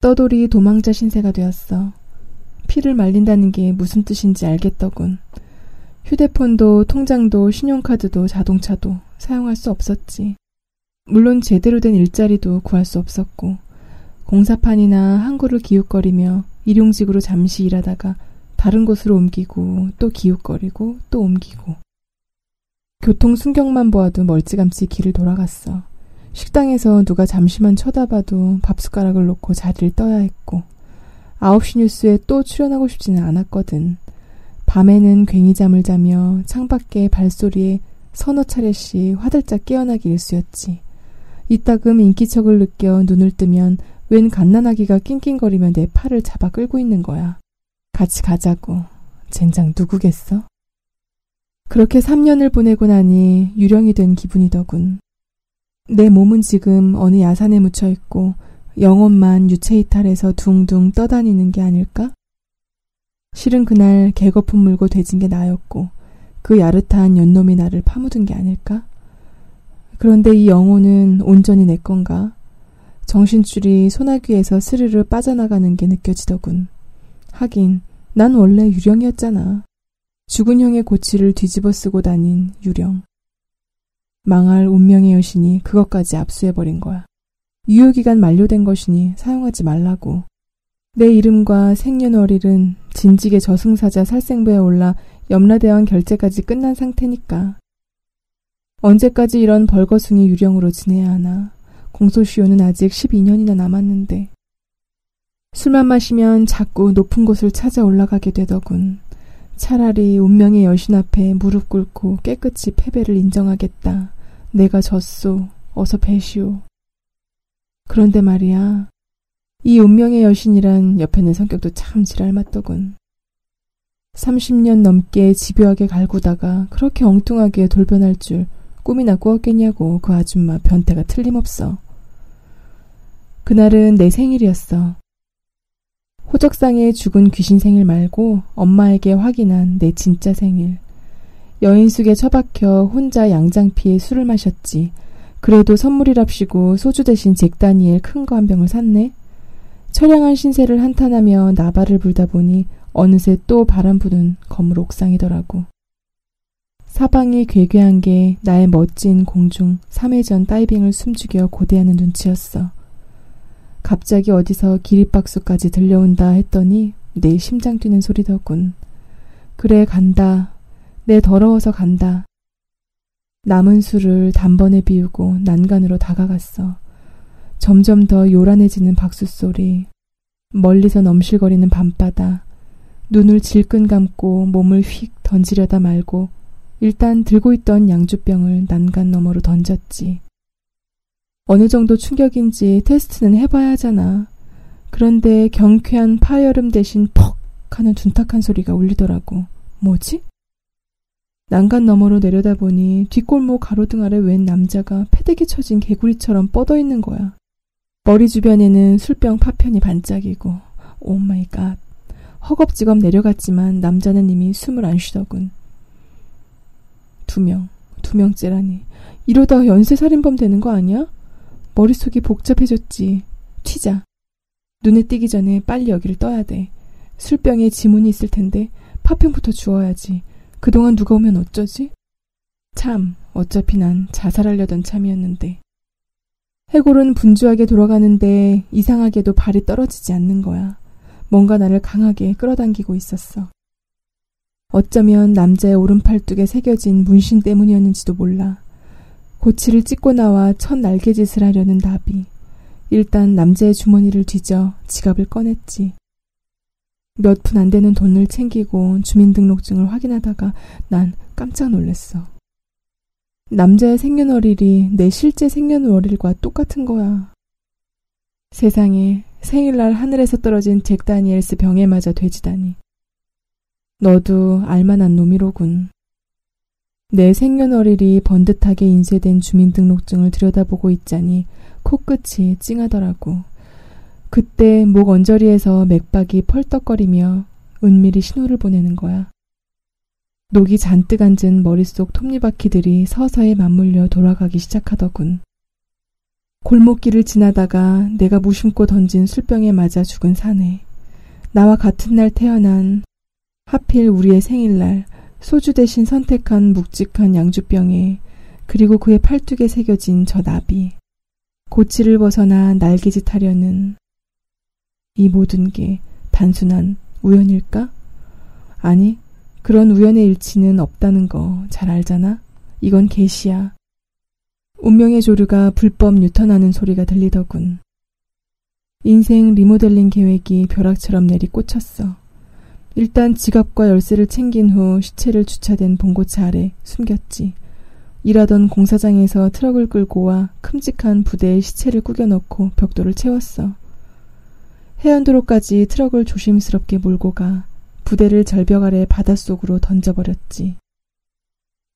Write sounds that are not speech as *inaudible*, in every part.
떠돌이 도망자 신세가 되었어. 피를 말린다는 게 무슨 뜻인지 알겠더군. 휴대폰도 통장도 신용카드도 자동차도 사용할 수 없었지. 물론 제대로 된 일자리도 구할 수 없었고 공사판이나 항구를 기웃거리며 일용직으로 잠시 일하다가 다른 곳으로 옮기고 또 기웃거리고 또 옮기고 교통 순경만 보아도 멀찌감치 길을 돌아갔어. 식당에서 누가 잠시만 쳐다봐도 밥숟가락을 놓고 자리를 떠야 했고 9시 뉴스에 또 출연하고 싶지는 않았거든. 밤에는 괜히 잠을 자며 창밖에 발소리에 서너 차례씩 화들짝 깨어나기 일쑤였지. 이따금 인기척을 느껴 눈을 뜨면 웬 갓난아기가 낑낑거리며 내 팔을 잡아 끌고 있는 거야. 같이 가자고. 젠장 누구겠어? 그렇게 3년을 보내고 나니 유령이 된 기분이더군. 내 몸은 지금 어느 야산에 묻혀 있고 영혼만 유체 이탈해서 둥둥 떠다니는 게 아닐까? 실은 그날 개거품 물고 돼진 게 나였고 그 야릇한 연놈이 나를 파묻은 게 아닐까? 그런데 이 영혼은 온전히 내 건가? 정신줄이 소나귀에서 스르르 빠져나가는 게 느껴지더군. 하긴 난 원래 유령이었잖아. 죽은 형의 고치를 뒤집어 쓰고 다닌 유령. 망할 운명의 여신이 그것까지 압수해버린 거야. 유효기간 만료된 것이니 사용하지 말라고. 내 이름과 생년월일은 진직의 저승사자 살생부에 올라 염라대왕 결제까지 끝난 상태니까. 언제까지 이런 벌거숭이 유령으로 지내야 하나. 공소시효는 아직 12년이나 남았는데. 술만 마시면 자꾸 높은 곳을 찾아 올라가게 되더군. 차라리 운명의 여신 앞에 무릎 꿇고 깨끗이 패배를 인정하겠다. 내가 졌소. 어서 배시오. 그런데 말이야. 이 운명의 여신이란 옆에 는 성격도 참 지랄맞더군. 30년 넘게 집요하게 갈구다가 그렇게 엉뚱하게 돌변할 줄 꿈이나 꾸었겠냐고 그 아줌마 변태가 틀림없어. 그날은 내 생일이었어. 호적상에 죽은 귀신 생일 말고 엄마에게 확인한 내 진짜 생일. 여인숙에 처박혀 혼자 양장피에 술을 마셨지. 그래도 선물이랍시고 소주 대신 잭다니엘 큰 거 한 병을 샀네. 처량한 신세를 한탄하며 나발을 불다 보니 어느새 또 바람 부는 건물 옥상이더라고. 사방이 괴괴한 게 나의 멋진 공중 3회전 다이빙을 숨죽여 고대하는 눈치였어. 갑자기 어디서 기립박수까지 들려온다 했더니 내 심장 뛰는 소리더군. 그래 간다. 내 더러워서 간다. 남은 술을 단번에 비우고 난간으로 다가갔어. 점점 더 요란해지는 박수 소리. 멀리서 넘실거리는 밤바다. 눈을 질끈 감고 몸을 휙 던지려다 말고 일단 들고 있던 양주병을 난간 너머로 던졌지. 어느 정도 충격인지 테스트는 해봐야 하잖아. 그런데 경쾌한 파열음 대신 퍽 하는 둔탁한 소리가 울리더라고. 뭐지? 난간 너머로 내려다보니 뒷골목 가로등 아래 웬 남자가 패대기 쳐진 개구리처럼 뻗어 있는 거야. 머리 주변에는 술병 파편이 반짝이고 oh my god. 허겁지겁 내려갔지만 남자는 이미 숨을 안 쉬더군. 두 명, 두 명째라니. 이러다 연쇄살인범 되는 거 아니야? 머릿속이 복잡해졌지. 튀자. 눈에 띄기 전에 빨리 여기를 떠야 돼. 술병에 지문이 있을 텐데 파편부터 주워야지. 그동안 누가 오면 어쩌지? 참, 어차피 난 자살하려던 참이었는데. 해골은 분주하게 돌아가는데 이상하게도 발이 떨어지지 않는 거야. 뭔가 나를 강하게 끌어당기고 있었어. 어쩌면 남자의 오른팔뚝에 새겨진 문신 때문이었는지도 몰라. 고치를 찢고 나와 첫 날개짓을 하려는 나비. 일단 남자의 주머니를 뒤져 지갑을 꺼냈지. 몇 푼 안 되는 돈을 챙기고 주민등록증을 확인하다가 난 깜짝 놀랐어. 남자의 생년월일이 내 실제 생년월일과 똑같은 거야. 세상에 생일날 하늘에서 떨어진 잭 다니엘스 병에 맞아 돼지다니. 너도 알만한 놈이로군. 내 생년월일이 번듯하게 인쇄된 주민등록증을 들여다보고 있자니 코끝이 찡하더라고. 그때 목 언저리에서 맥박이 펄떡거리며 은밀히 신호를 보내는 거야. 녹이 잔뜩 앉은 머릿속 톱니바퀴들이 서서히 맞물려 돌아가기 시작하더군. 골목길을 지나다가 내가 무심코 던진 술병에 맞아 죽은 사내. 나와 같은 날 태어난 하필 우리의 생일날 소주 대신 선택한 묵직한 양주병에 그리고 그의 팔뚝에 새겨진 저 나비. 고치를 벗어나 날개짓 하려는 이 모든 게 단순한 우연일까? 아니, 그런 우연의 일치는 없다는 거 잘 알잖아? 이건 계시야. 운명의 조류가 불법 뉴턴하는 소리가 들리더군. 인생 리모델링 계획이 벼락처럼 내리꽂혔어. 일단 지갑과 열쇠를 챙긴 후 시체를 주차된 봉고차 아래 숨겼지. 일하던 공사장에서 트럭을 끌고 와 큼직한 부대에 시체를 꾸겨넣고 벽돌을 채웠어. 해안도로까지 트럭을 조심스럽게 몰고 가 부대를 절벽 아래 바닷속으로 던져버렸지.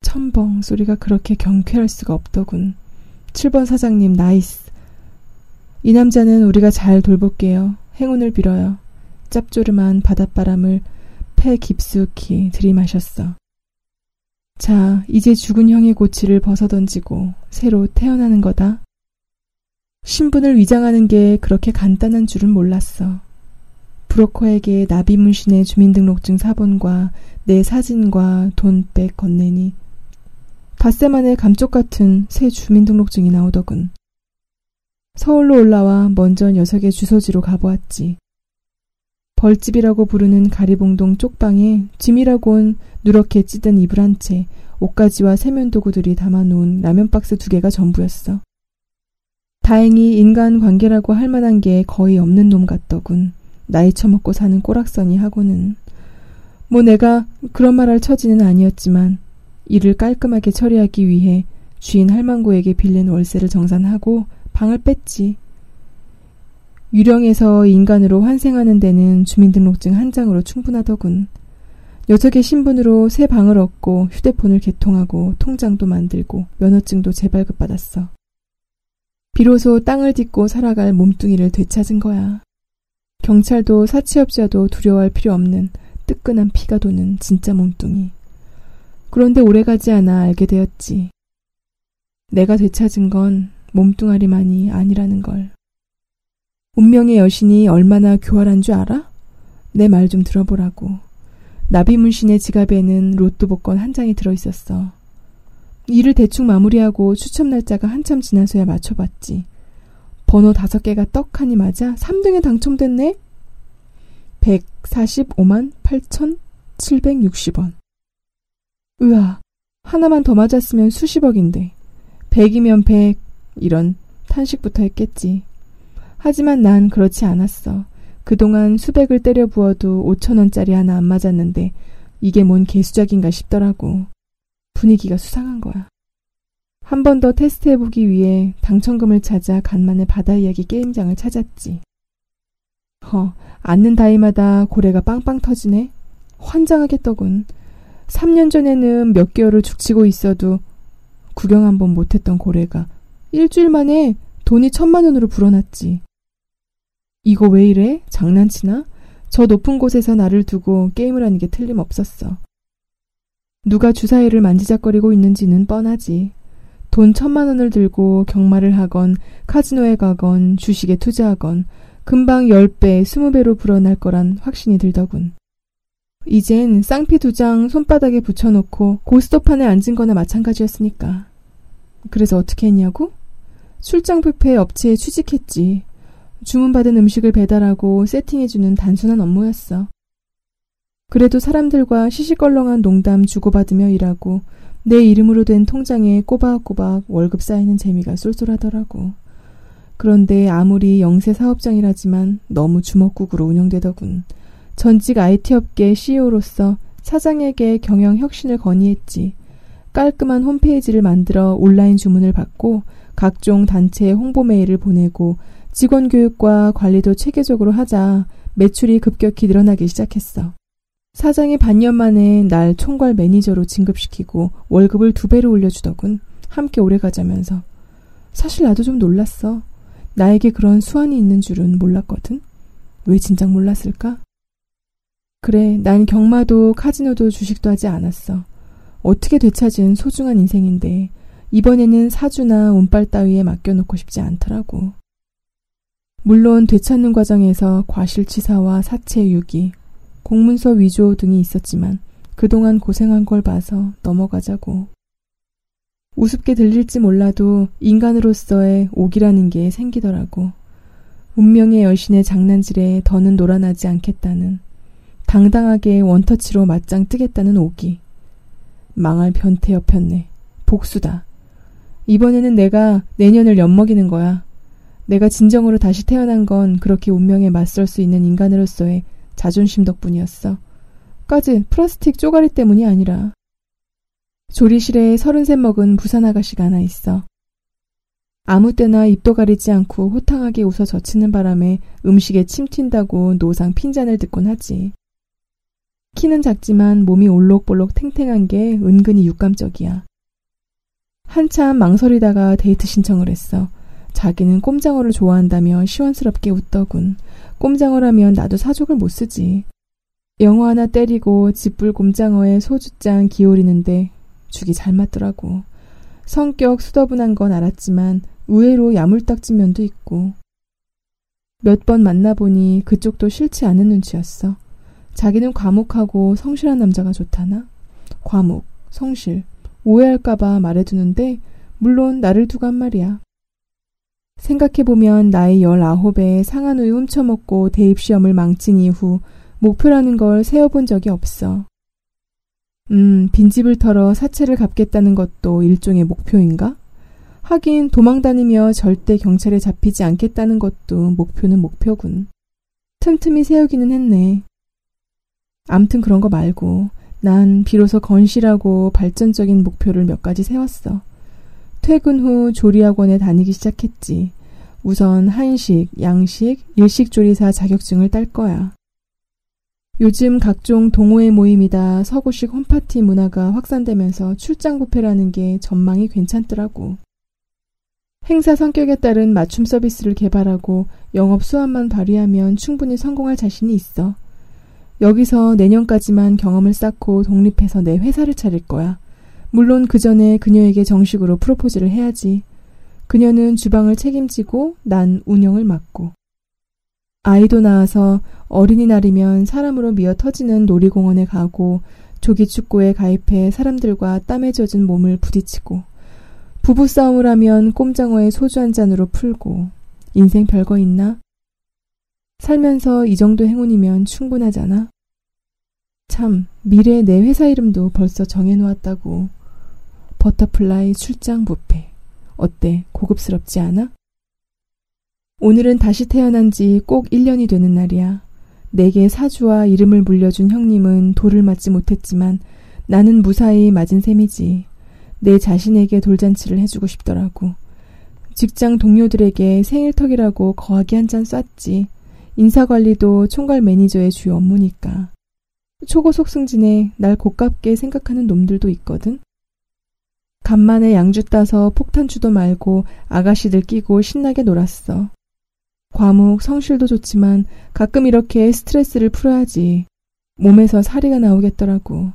첨벙 소리가 그렇게 경쾌할 수가 없더군. 7번 사장님 nice. 이 남자는 우리가 잘 돌볼게요. 행운을 빌어요. 짭조름한 바닷바람을 폐 깊숙이 들이마셨어. 자, 이제 죽은 형의 고치를 벗어던지고 새로 태어나는 거다. 신분을 위장하는 게 그렇게 간단한 줄은 몰랐어. 브로커에게 나비 문신의 주민등록증 사본과 내 사진과 돈백 건네니 닷새 만에 감쪽 같은 새 주민등록증이 나오더군. 서울로 올라와 먼저 녀석의 주소지로 가보았지. 벌집이라고 부르는 가리봉동 쪽방에 짐이라고는 누렇게 찌든 이불 한 채, 옷가지와 세면도구들이 담아놓은 라면 박스 두 개가 전부였어. 다행히 인간 관계라고 할 만한 게 거의 없는 놈 같더군. 나이 처먹고 사는 꼬락서니 하고는. 뭐 내가 그런 말 할 처지는 아니었지만 일을 깔끔하게 처리하기 위해 주인 할망구에게 빌린 월세를 정산하고 방을 뺐지. 유령에서 인간으로 환생하는 데는 주민등록증 한 장으로 충분하더군. 녀석의 신분으로 새 방을 얻고 휴대폰을 개통하고 통장도 만들고 면허증도 재발급받았어. 비로소 땅을 딛고 살아갈 몸뚱이를 되찾은 거야. 경찰도 사치업자도 두려워할 필요 없는 뜨끈한 피가 도는 진짜 몸뚱이. 그런데 오래가지 않아 알게 되었지. 내가 되찾은 건 몸뚱아리만이 아니라는 걸. 운명의 여신이 얼마나 교활한 줄 알아? 내 말 좀 들어보라고. 나비 문신의 지갑에는 로또 복권 한 장이 들어있었어. 일을 대충 마무리하고 추첨 날짜가 한참 지나서야 맞춰봤지. 번호 다섯 개가 떡하니 맞아 3등에 당첨됐네? 145만 8,760원. 으아, 하나만 더 맞았으면 수십억인데. 100이면 100, 이런 탄식부터 했겠지. 하지만 난 그렇지 않았어. 그동안 수백을 때려 부어도 5천 원짜리 하나 안 맞았는데 이게 뭔 개수작인가 싶더라고. 분위기가 수상한 거야. 한 번 더 테스트해보기 위해 당첨금을 찾아 간만에 바다 이야기 게임장을 찾았지. 허, 앉는 다이마다 고래가 빵빵 터지네. 환장하겠더군. 3년 전에는 몇 개월을 죽치고 있어도 구경 한번 못했던 고래가 일주일 만에 돈이 천만 원으로 불어났지. 이거 왜 이래? 장난치나? 저 높은 곳에서 나를 두고 게임을 하는 게 틀림없었어. 누가 주사위를 만지작거리고 있는지는 뻔하지. 돈 천만 원을 들고 경마를 하건 카지노에 가건 주식에 투자하건 금방 10배, 20배로 불어날 거란 확신이 들더군. 이젠 쌍피 두 장 손바닥에 붙여놓고 고스톱판에 앉은 거나 마찬가지였으니까. 그래서 어떻게 했냐고? 출장 뷔페 업체에 취직했지. 주문받은 음식을 배달하고 세팅해주는 단순한 업무였어. 그래도 사람들과 시시껄렁한 농담 주고받으며 일하고 내 이름으로 된 통장에 꼬박꼬박 월급 쌓이는 재미가 쏠쏠하더라고. 그런데 아무리 영세 사업장이라지만 너무 주먹국으로 운영되더군. 전직 IT 업계 CEO로서 사장에게 경영 혁신을 건의했지. 깔끔한 홈페이지를 만들어 온라인 주문을 받고 각종 단체에 홍보 메일을 보내고 직원 교육과 관리도 체계적으로 하자 매출이 급격히 늘어나기 시작했어. 사장이 반년 만에 날 총괄 매니저로 진급시키고 월급을 두 배로 올려주더군. 함께 오래 가자면서. 사실 나도 좀 놀랐어. 나에게 그런 수완이 있는 줄은 몰랐거든. 왜 진작 몰랐을까? 그래, 난 경마도 카지노도 주식도 하지 않았어. 어떻게 되찾은 소중한 인생인데 이번에는 사주나 운빨 따위에 맡겨놓고 싶지 않더라고. 물론 되찾는 과정에서 과실치사와 사체 유기, 공문서 위조 등이 있었지만 그동안 고생한 걸 봐서 넘어가자고. 우습게 들릴지 몰라도 인간으로서의 옥이라는 게 생기더라고. 운명의 여신의 장난질에 더는 놀아나지 않겠다는 당당하게 원터치로 맞짱 뜨겠다는 옥이. 망할 변태여폈네. 복수다. 이번에는 내가 내년을 엿먹이는 거야. 내가 진정으로 다시 태어난 건 그렇게 운명에 맞설 수 있는 인간으로서의 자존심 덕분이었어. 까지 플라스틱 쪼가리 때문이 아니라. 조리실에 서른셋 먹은 부산 아가씨가 하나 있어. 아무 때나 입도 가리지 않고 호탕하게 웃어 젖히는 바람에 음식에 침 튄다고 노상 핀잔을 듣곤 하지. 키는 작지만 몸이 올록볼록 탱탱한 게 은근히 육감적이야. 한참 망설이다가 데이트 신청을 했어. 자기는 꼼장어를 좋아한다며 시원스럽게 웃더군. 꼼장어라면 나도 사족을 못 쓰지. 영어 하나 때리고 짓불 꼼장어에 소주잔 기울이는데 죽이 잘 맞더라고. 성격 수더분한 건 알았지만 의외로 야물딱진 면도 있고. 몇 번 만나보니 그쪽도 싫지 않은 눈치였어. 자기는 과묵하고 성실한 남자가 좋다나? 과묵, 성실, 오해할까봐 말해두는데 물론 나를 두고 한 말이야. 생각해보면 나이 열아홉에 상한우유 훔쳐먹고 대입시험을 망친 이후 목표라는 걸 세워본 적이 없어. 음, 빈집을 털어 사채를 갚겠다는 것도 일종의 목표인가? 하긴 도망 다니며 절대 경찰에 잡히지 않겠다는 것도 목표는 목표군. 틈틈이 세우기는 했네. 암튼 그런 거 말고 난 비로소 건실하고 발전적인 목표를 몇 가지 세웠어. 퇴근 후 조리학원에 다니기 시작했지. 우선 한식, 양식, 일식 조리사 자격증을 딸 거야. 요즘 각종 동호회 모임이다 서구식 홈파티 문화가 확산되면서 출장 뷔페라는 게 전망이 괜찮더라고. 행사 성격에 따른 맞춤 서비스를 개발하고 영업 수완만 발휘하면 충분히 성공할 자신이 있어. 여기서 내년까지만 경험을 쌓고 독립해서 내 회사를 차릴 거야. 물론 그 전에 그녀에게 정식으로 프로포즈를 해야지. 그녀는 주방을 책임지고 난 운영을 맡고. 아이도 낳아서 어린이날이면 사람으로 미어 터지는 놀이공원에 가고 조기축구에 가입해 사람들과 땀에 젖은 몸을 부딪히고 부부싸움을 하면 꼼장어에 소주 한 잔으로 풀고 인생 별거 있나? 살면서 이 정도 행운이면 충분하잖아. 참, 미래의 내 회사 이름도 벌써 정해놓았다고. 버터플라이 출장 뷔페. 어때? 고급스럽지 않아? 오늘은 다시 태어난 지 꼭 1년이 되는 날이야. 내게 사주와 이름을 물려준 형님은 돌을 맞지 못했지만 나는 무사히 맞은 셈이지. 내 자신에게 돌잔치를 해주고 싶더라고. 직장 동료들에게 생일턱이라고 거하게 한 잔 쐈지. 인사관리도 총괄 매니저의 주요 업무니까. 초고속 승진에 날 고깝게 생각하는 놈들도 있거든. 간만에 양주 따서 폭탄주도 말고 아가씨들 끼고 신나게 놀았어. 과묵, 성실도 좋지만 가끔 이렇게 스트레스를 풀어야지. 몸에서 사리가 나오겠더라고.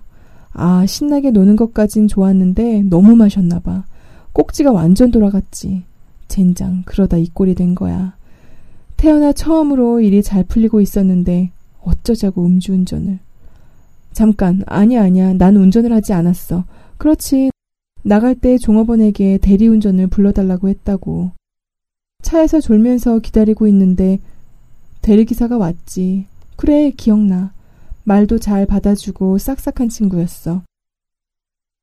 아, 신나게 노는 것까진 좋았는데 너무 마셨나봐. 꼭지가 완전 돌아갔지. 젠장, 그러다 이 꼴이 된 거야. 태어나 처음으로 일이 잘 풀리고 있었는데 어쩌자고 음주운전을. 잠깐, 아니야, 아니야. 난 운전을 하지 않았어. 그렇지. 나갈 때 종업원에게 대리운전을 불러달라고 했다고. 차에서 졸면서 기다리고 있는데 대리기사가 왔지. 그래, 기억나. 말도 잘 받아주고 싹싹한 친구였어.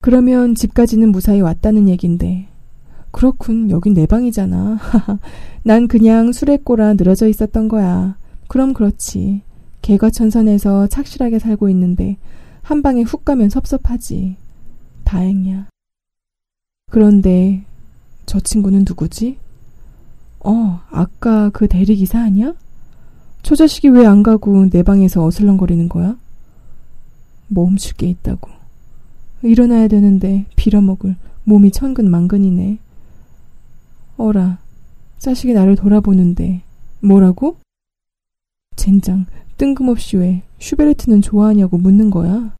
그러면 집까지는 무사히 왔다는 얘긴데. 그렇군, 여긴 내 방이잖아. *laughs* 난 그냥 술에 꼬라 늘어져 있었던 거야. 그럼 그렇지. 개과천선해서 착실하게 살고 있는데 한 방에 훅 가면 섭섭하지. 다행이야. 그런데 저 친구는 누구지? 어, 아까 그 대리기사 아니야? 저 자식이 왜 안 가고 내 방에서 어슬렁거리는 거야? 뭐 훔칠 게 있다고. 일어나야 되는데 빌어먹을 몸이 천근만근이네. 어라, 자식이 나를 돌아보는데 뭐라고? 젠장, 뜬금없이 왜 슈베르트는 좋아하냐고 묻는 거야?